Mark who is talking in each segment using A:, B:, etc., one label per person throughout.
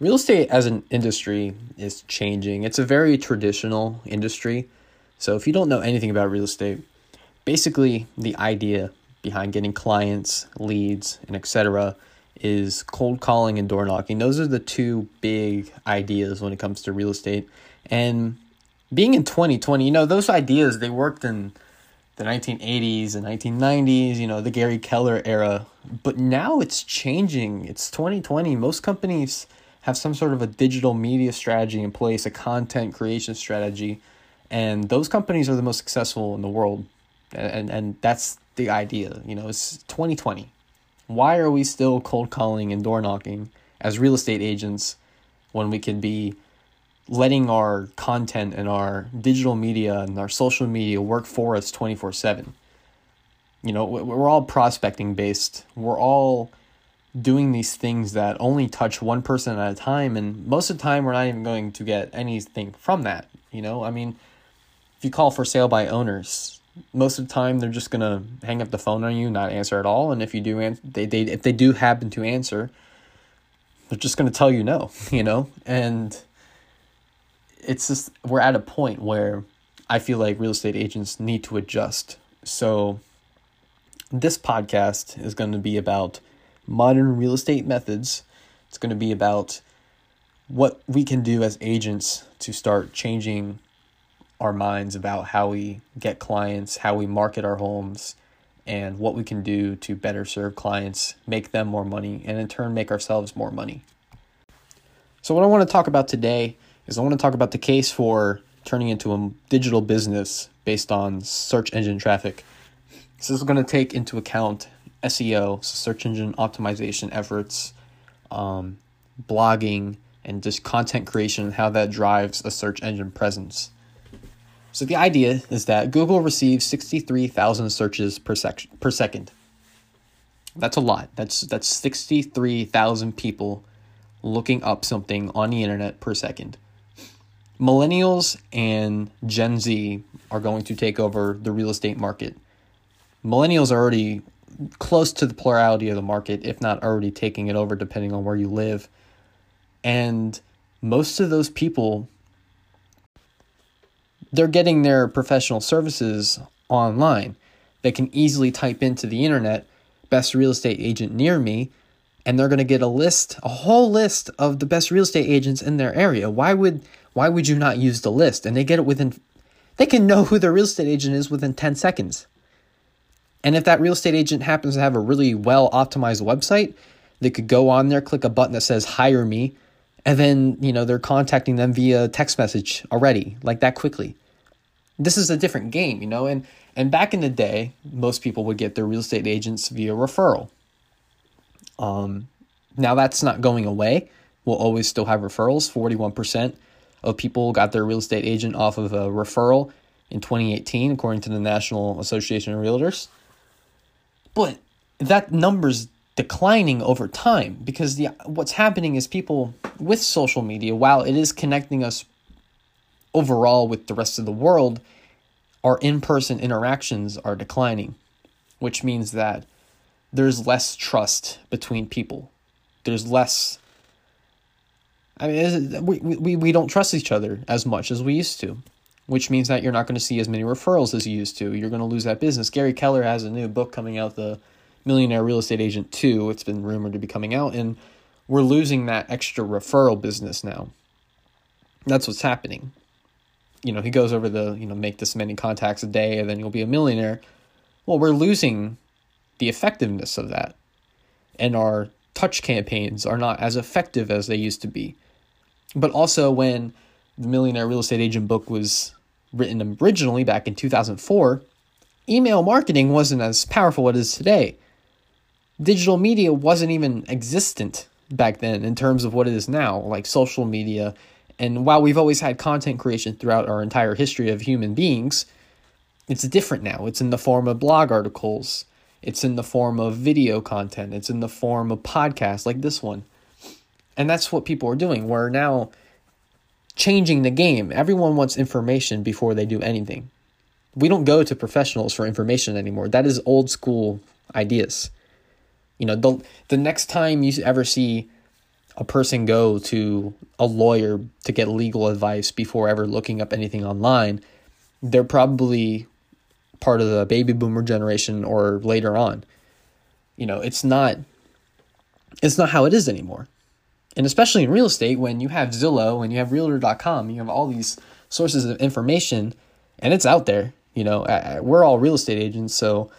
A: real estate as an industry is changing. It's a very traditional industry. So if you don't know anything about real estate, basically the idea behind getting clients, leads, and etc is cold calling and door knocking. Those are the two big ideas when it comes to real estate. And being in 2020, you know, those ideas they worked in the 1980s and 1990s, you know, the Gary Keller era. But now it's changing. It's 2020. Most companies have some sort of a digital media strategy in place, a content creation strategy, and those companies are the most successful in the world. And and, that's the idea. You know, it's 2020. Why are we still cold calling and door knocking as real estate agents when we could be letting our content and our digital media and our social media work for us 24 7. You know, we're all prospecting based. We're all doing these things that only touch one person at a time. And most of the time, we're not even going to get anything from that. You know, I mean, if you call for sale by owners, most of the time they're just gonna hang up the phone on you, not answer at all. And if you do, answer, they they if they do happen to answer, they're just gonna tell you no. You know, and it's just we're at a point where I feel like real estate agents need to adjust. So this podcast is going to be about modern real estate methods. It's going to be about what we can do as agents to start changing our minds about how we get clients, how we market our homes, and what we can do to better serve clients, make them more money, and in turn make ourselves more money. So, what I want to talk about today is I want to talk about the case for turning into a digital business based on search engine traffic. This is going to take into account SEO, so search engine optimization efforts, um, blogging, and just content creation and how that drives a search engine presence. So the idea is that Google receives 63,000 searches per, sec- per second. That's a lot. That's that's 63,000 people looking up something on the internet per second millennials and Gen Z are going to take over the real estate market. Millennials are already close to the plurality of the market, if not already taking it over, depending on where you live. And most of those people, they're getting their professional services online. They can easily type into the internet, best real estate agent near me, and they're going to get a list, a whole list of the best real estate agents in their area. Why would why would you not use the list? And they get it within, they can know who their real estate agent is within 10 seconds. And if that real estate agent happens to have a really well optimized website, they could go on there, click a button that says hire me, and then, you know, they're contacting them via text message already, like that quickly. This is a different game, you know, and and back in the day, most people would get their real estate agents via referral. Um, now that's not going away. We'll always still have referrals, 41% of people got their real estate agent off of a referral in 2018, according to the National Association of Realtors. But that number's declining over time because the what's happening is people with social media, while it is connecting us overall with the rest of the world, our in-person interactions are declining, which means that there's less trust between people. There's less I mean, we, we, we don't trust each other as much as we used to, which means that you're not going to see as many referrals as you used to. You're going to lose that business. Gary Keller has a new book coming out, The Millionaire Real Estate Agent 2. It's been rumored to be coming out, and we're losing that extra referral business now. That's what's happening. You know, he goes over the, you know, make this many contacts a day and then you'll be a millionaire. Well, we're losing the effectiveness of that. And our touch campaigns are not as effective as they used to be. But also, when the Millionaire Real Estate Agent book was written originally back in 2004, email marketing wasn't as powerful as it is today. Digital media wasn't even existent back then in terms of what it is now, like social media. And while we've always had content creation throughout our entire history of human beings, it's different now. It's in the form of blog articles, it's in the form of video content, it's in the form of podcasts like this one. And that's what people are doing. We're now changing the game. Everyone wants information before they do anything. We don't go to professionals for information anymore. That is old school ideas. You know, the the next time you ever see a person go to a lawyer to get legal advice before ever looking up anything online, they're probably part of the baby boomer generation or later on. You know, it's not it's not how it is anymore. And especially in real estate when you have Zillow and you have realtor.com, you have all these sources of information and it's out there, you know, we're all real estate agents, so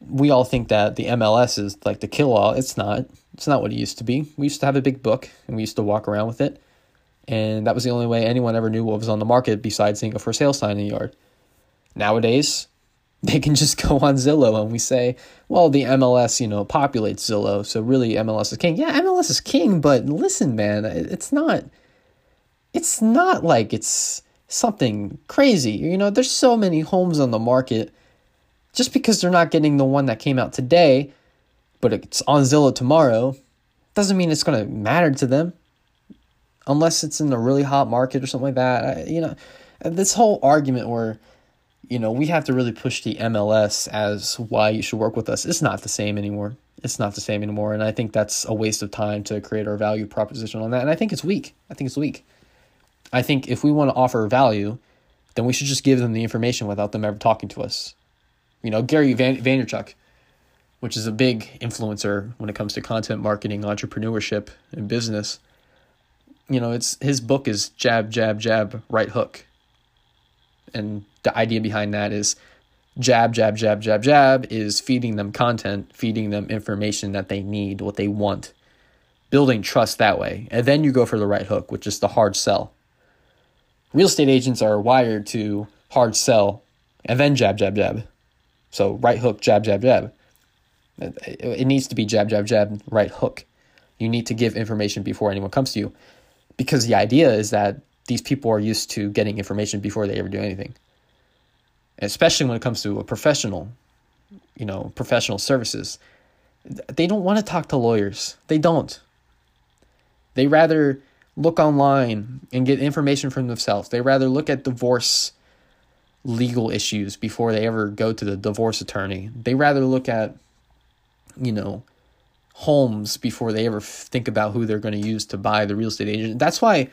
A: we all think that the MLS is like the kill all. It's not. It's not what it used to be. We used to have a big book and we used to walk around with it. And that was the only way anyone ever knew what was on the market besides seeing a for sale sign in the yard. Nowadays, they can just go on Zillow and we say, well, the MLS, you know, populates Zillow. So really MLS is king. Yeah, MLS is king, but listen, man, it's not it's not like it's something crazy. You know, there's so many homes on the market just because they're not getting the one that came out today, but it's on Zillow tomorrow, doesn't mean it's going to matter to them. Unless it's in a really hot market or something like that. I, you know, this whole argument where, you know, we have to really push the MLS as why you should work with us, it's not the same anymore. It's not the same anymore. And I think that's a waste of time to create our value proposition on that. And I think it's weak. I think it's weak. I think if we want to offer value, then we should just give them the information without them ever talking to us. You know, Gary Van- Vaynerchuk, which is a big influencer when it comes to content marketing, entrepreneurship, and business. You know, it's his book is jab, jab, jab, right hook. And the idea behind that is jab, jab, jab, jab, jab is feeding them content, feeding them information that they need, what they want, building trust that way. And then you go for the right hook, which is the hard sell. Real estate agents are wired to hard sell and then jab, jab, jab. So right hook, jab, jab, jab. It needs to be jab, jab, jab, right hook. You need to give information before anyone comes to you. Because the idea is that these people are used to getting information before they ever do anything. Especially when it comes to a professional, you know, professional services. They don't want to talk to lawyers. They don't. They rather look online and get information from themselves. They rather look at divorce legal issues before they ever go to the divorce attorney. They rather look at, you know, homes before they ever think about who they're going to use to buy the real estate agent. That's why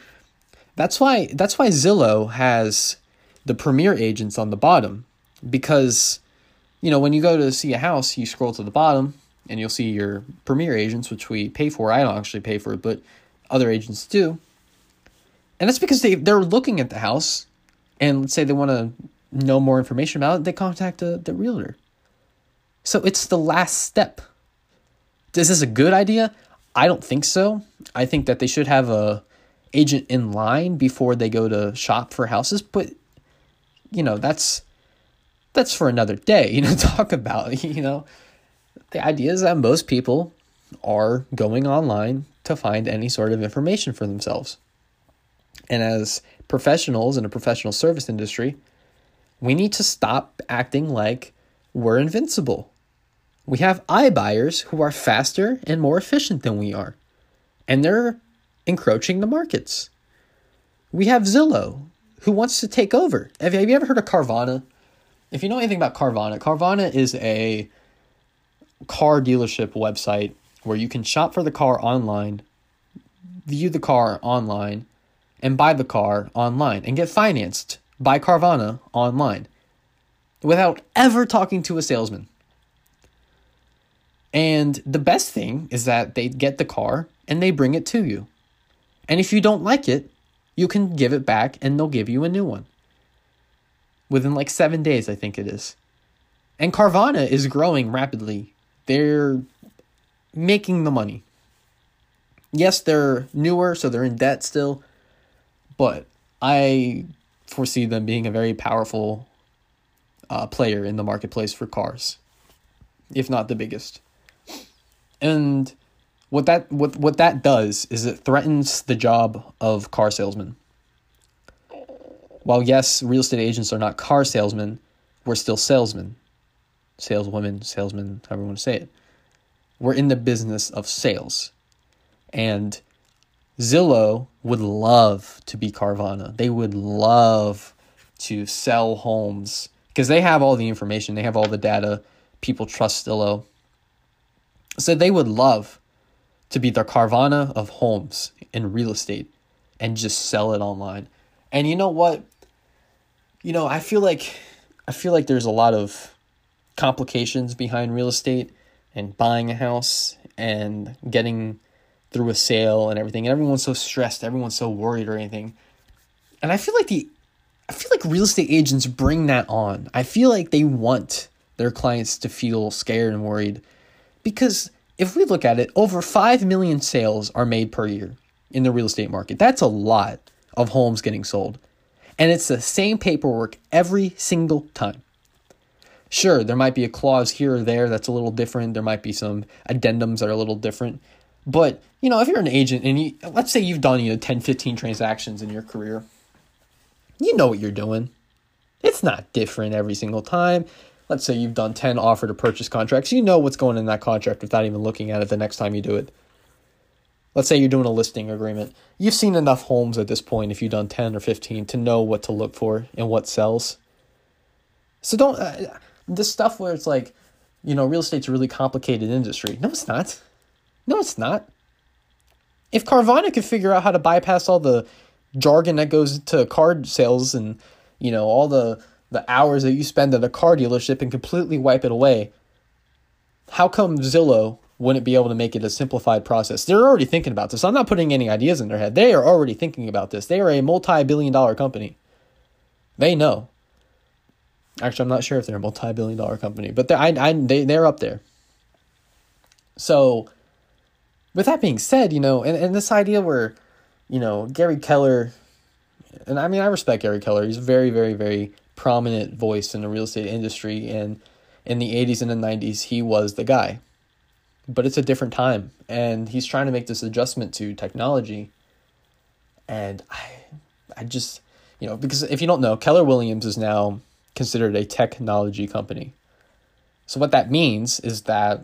A: that's why that's why Zillow has the premier agents on the bottom because you know, when you go to see a house, you scroll to the bottom and you'll see your premier agents which we pay for. I don't actually pay for it, but other agents do. And that's because they they're looking at the house and let's say they want to know more information about it, they contact the, the realtor. So it's the last step. Is this a good idea? I don't think so. I think that they should have a agent in line before they go to shop for houses, but you know, that's that's for another day, you know, talk about, you know. The idea is that most people are going online to find any sort of information for themselves. And as professionals in a professional service industry, we need to stop acting like we're invincible. We have iBuyers who are faster and more efficient than we are, and they're encroaching the markets. We have Zillow who wants to take over. Have you ever heard of Carvana? If you know anything about Carvana, Carvana is a car dealership website where you can shop for the car online, view the car online, and buy the car online and get financed by Carvana online without ever talking to a salesman. And the best thing is that they get the car and they bring it to you. And if you don't like it, you can give it back and they'll give you a new one. Within like seven days, I think it is. And Carvana is growing rapidly. They're making the money. Yes, they're newer, so they're in debt still. But I foresee them being a very powerful uh, player in the marketplace for cars, if not the biggest. And what that what what that does is it threatens the job of car salesmen. While yes, real estate agents are not car salesmen, we're still salesmen, saleswomen, salesmen, however you want to say it. We're in the business of sales, and Zillow would love to be Carvana. They would love to sell homes because they have all the information, they have all the data. People trust Zillow. So they would love to be the Carvana of homes in real estate and just sell it online. And you know what? You know, I feel like I feel like there's a lot of complications behind real estate and buying a house and getting through a sale and everything. And everyone's so stressed, everyone's so worried or anything. And I feel like the I feel like real estate agents bring that on. I feel like they want their clients to feel scared and worried because if we look at it, over 5 million sales are made per year in the real estate market. That's a lot of homes getting sold. And it's the same paperwork every single time. Sure, there might be a clause here or there that's a little different. There might be some addendums that are a little different. But, you know, if you're an agent and you, let's say you've done, you know, 10, 15 transactions in your career, you know what you're doing. It's not different every single time. Let's say you've done 10 offer to purchase contracts. You know what's going in that contract without even looking at it the next time you do it. Let's say you're doing a listing agreement. You've seen enough homes at this point, if you've done 10 or 15, to know what to look for and what sells. So don't, uh, this stuff where it's like, you know, real estate's a really complicated industry. No, it's not. No, it's not. If Carvana could figure out how to bypass all the jargon that goes to card sales and you know all the the hours that you spend at a car dealership and completely wipe it away how come zillow wouldn't be able to make it a simplified process? They're already thinking about this. I'm not putting any ideas in their head. They are already thinking about this. They are a multi-billion dollar company. They know. Actually i'm not sure if they're a multi-billion dollar company but they're, I, I, they, they're up there. So with that being said you know and, and this idea where you know, Gary Keller, and I mean, I respect Gary Keller. He's very, very, very prominent voice in the real estate industry. And in the 80s and the 90s, he was the guy. But it's a different time. And he's trying to make this adjustment to technology. And I, I just, you know, because if you don't know, Keller Williams is now considered a technology company. So what that means is that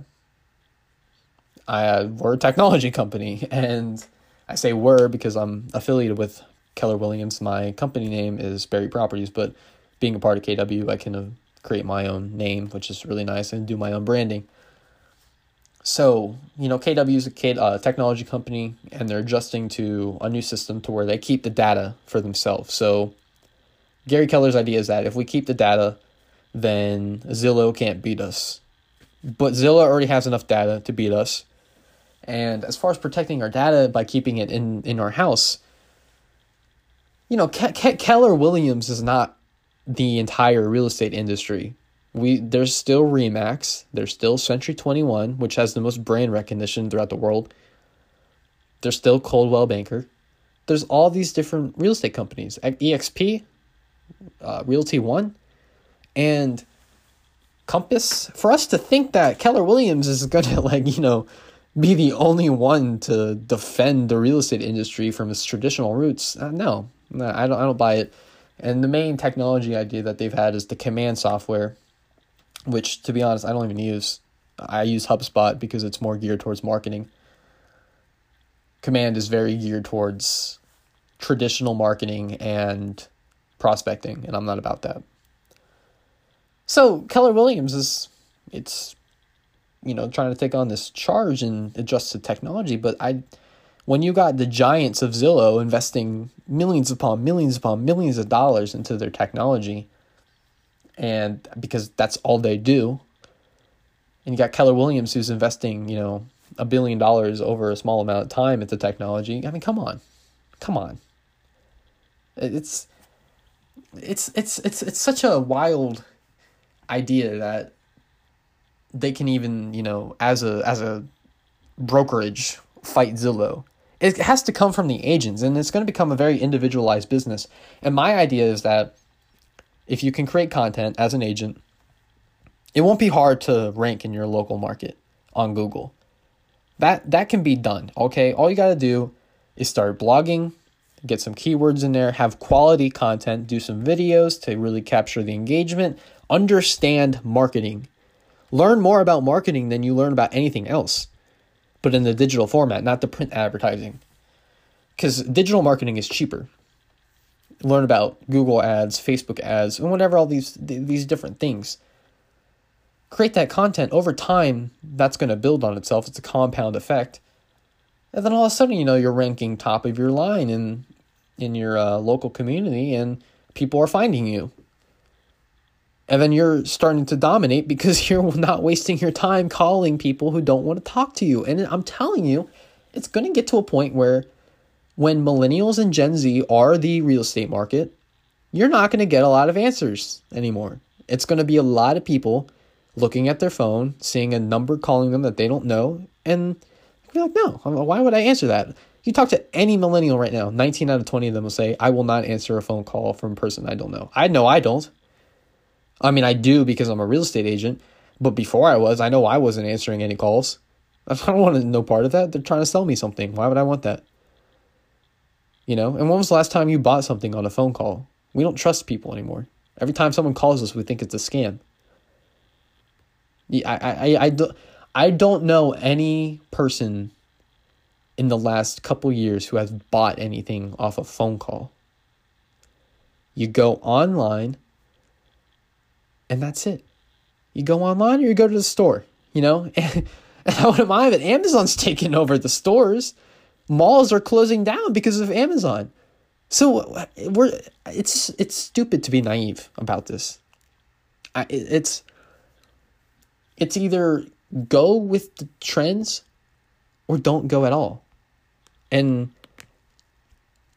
A: I, uh, we're a technology company. And I say we're because I'm affiliated with Keller Williams. My company name is Berri Properties, but being a part of KW, I can create my own name, which is really nice, and do my own branding. So, you know, KW is a K, uh, technology company, and they're adjusting to a new system to where they keep the data for themselves. So, Gary Keller's idea is that if we keep the data, then Zillow can't beat us. But Zillow already has enough data to beat us. And as far as protecting our data by keeping it in, in our house, you know, Ke- Ke- Keller Williams is not the entire real estate industry. We there's still Remax, there's still Century 21, which has the most brand recognition throughout the world. There's still Coldwell Banker. There's all these different real estate companies, EXP, uh, Realty One, and Compass. For us to think that Keller Williams is gonna like you know be the only one to defend the real estate industry from its traditional roots. Uh, no, I don't. I don't buy it. And the main technology idea that they've had is the command software, which, to be honest, I don't even use. I use HubSpot because it's more geared towards marketing. Command is very geared towards traditional marketing and prospecting, and I'm not about that. So Keller Williams is it's you know, trying to take on this charge and adjust to technology. But I, when you got the giants of Zillow investing millions upon millions upon millions of dollars into their technology, and because that's all they do, and you got Keller Williams who's investing, you know, a billion dollars over a small amount of time into technology. I mean, come on, come on. It's, it's, it's, it's, it's such a wild idea that they can even you know as a as a brokerage fight Zillow. It has to come from the agents, and it's going to become a very individualized business. And my idea is that if you can create content as an agent, it won't be hard to rank in your local market on Google. That that can be done. Okay, all you got to do is start blogging, get some keywords in there, have quality content, do some videos to really capture the engagement, understand marketing Learn more about marketing than you learn about anything else, but in the digital format, not the print advertising. Because digital marketing is cheaper. Learn about Google ads, Facebook ads, and whatever all these these different things. Create that content over time. That's going to build on itself. It's a compound effect. And then all of a sudden, you know, you're ranking top of your line in in your uh, local community and people are finding you. And then you're starting to dominate because you're not wasting your time calling people who don't want to talk to you. And I'm telling you, it's going to get to a point where when millennials and Gen Z are the real estate market, you're not going to get a lot of answers anymore. It's going to be a lot of people looking at their phone, seeing a number calling them that they don't know, and be like, no, why would I answer that? You talk to any millennial right now, 19 out of 20 of them will say, I will not answer a phone call from a person I don't know. I know I don't. I mean, I do because I'm a real estate agent, but before I was, I know I wasn't answering any calls. I don't want to know part of that. They're trying to sell me something. Why would I want that? You know, and when was the last time you bought something on a phone call? We don't trust people anymore. Every time someone calls us, we think it's a scam. I, I, I, I, do, I don't know any person in the last couple years who has bought anything off a phone call. You go online, and that's it. You go online or you go to the store, you know? And, and I wouldn't mind. Amazon's taking over the stores. Malls are closing down because of Amazon. So we're it's it's stupid to be naive about this. I, it's it's either go with the trends or don't go at all. And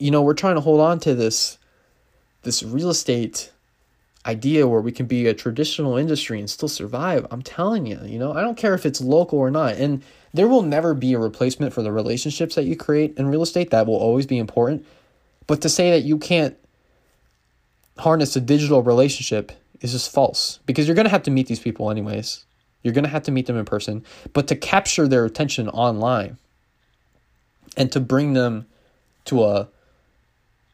A: you know, we're trying to hold on to this this real estate idea where we can be a traditional industry and still survive. I'm telling you, you know, I don't care if it's local or not. And there will never be a replacement for the relationships that you create in real estate. That will always be important. But to say that you can't harness a digital relationship is just false because you're going to have to meet these people anyways. You're going to have to meet them in person. But to capture their attention online and to bring them to a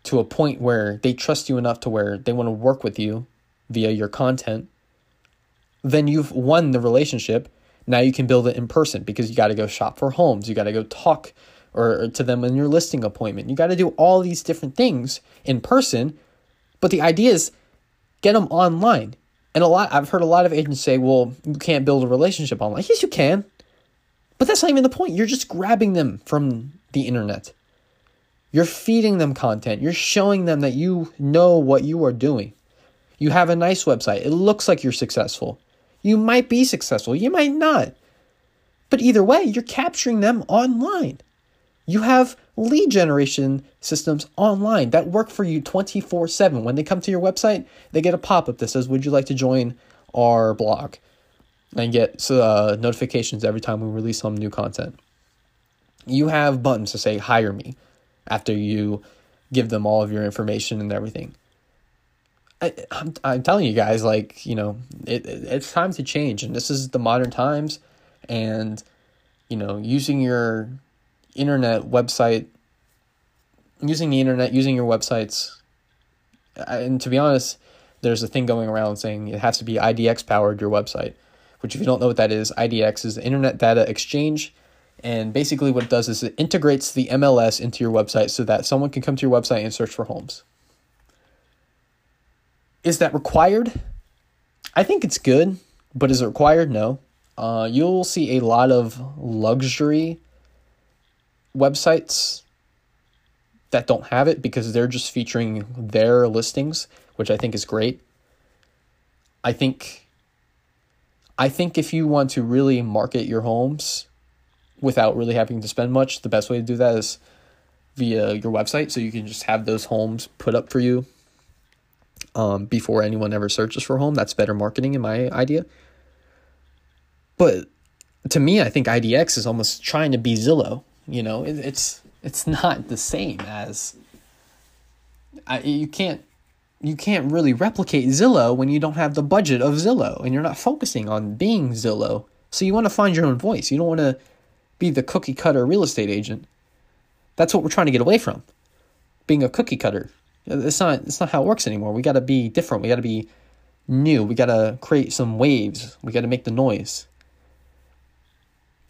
A: to a point where they trust you enough to where they want to work with you via your content, then you've won the relationship. Now you can build it in person because you got to go shop for homes. You got to go talk or, or to them in your listing appointment. You got to do all these different things in person. But the idea is get them online. And a lot I've heard a lot of agents say, "Well, you can't build a relationship online." Yes, you can. But that's not even the point. You're just grabbing them from the internet. You're feeding them content. You're showing them that you know what you are doing. You have a nice website. It looks like you're successful. You might be successful. You might not. But either way, you're capturing them online. You have lead generation systems online that work for you 24 7. When they come to your website, they get a pop up that says, Would you like to join our blog? And get uh, notifications every time we release some new content. You have buttons to say, Hire me after you give them all of your information and everything. I, I'm, I'm telling you guys, like, you know, it, it, it's time to change. And this is the modern times. And, you know, using your internet website, using the internet, using your websites. And to be honest, there's a thing going around saying it has to be IDX powered your website, which if you don't know what that is, IDX is the Internet Data Exchange. And basically, what it does is it integrates the MLS into your website so that someone can come to your website and search for homes. Is that required? I think it's good, but is it required? No. Uh, you'll see a lot of luxury websites that don't have it because they're just featuring their listings, which I think is great. I think I think if you want to really market your homes without really having to spend much, the best way to do that is via your website so you can just have those homes put up for you um, before anyone ever searches for home. That's better marketing in my idea. But to me, I think IDX is almost trying to be Zillow. You know, it, it's it's not the same as I, you can't you can't really replicate Zillow when you don't have the budget of Zillow and you're not focusing on being Zillow. So you want to find your own voice. You don't want to be the cookie cutter real estate agent. That's what we're trying to get away from. Being a cookie cutter. It's not it's not how it works anymore. We got to be different. We got to be new. We got to create some waves. We got to make the noise.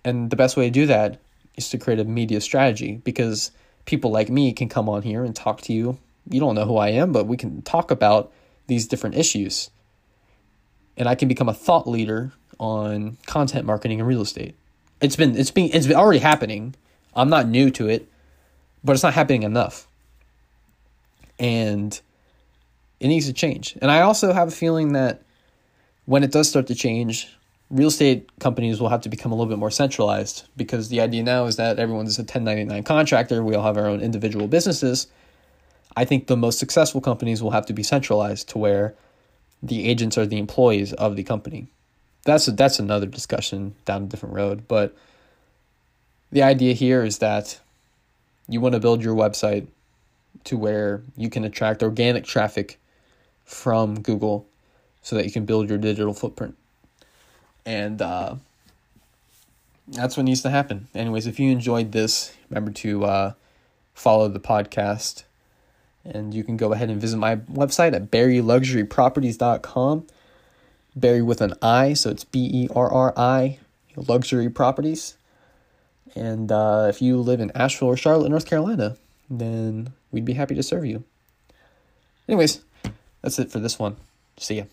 A: And the best way to do that is to create a media strategy because people like me can come on here and talk to you. You don't know who I am, but we can talk about these different issues. And I can become a thought leader on content marketing and real estate. It's been it's been it's already happening I'm not new to it, but it's not happening enough. And it needs to change. And I also have a feeling that when it does start to change, real estate companies will have to become a little bit more centralized because the idea now is that everyone's a 1099 contractor. We all have our own individual businesses. I think the most successful companies will have to be centralized to where the agents are the employees of the company. That's a, that's another discussion down a different road, but the idea here is that you want to build your website to where you can attract organic traffic from Google so that you can build your digital footprint. And uh, that's what needs to happen. Anyways, if you enjoyed this, remember to uh, follow the podcast. And you can go ahead and visit my website at berriluxuryproperties.com. Berri with an I, so it's B E R R I, luxury properties. And uh, if you live in Asheville or Charlotte, North Carolina, then we'd be happy to serve you. Anyways, that's it for this one. See ya.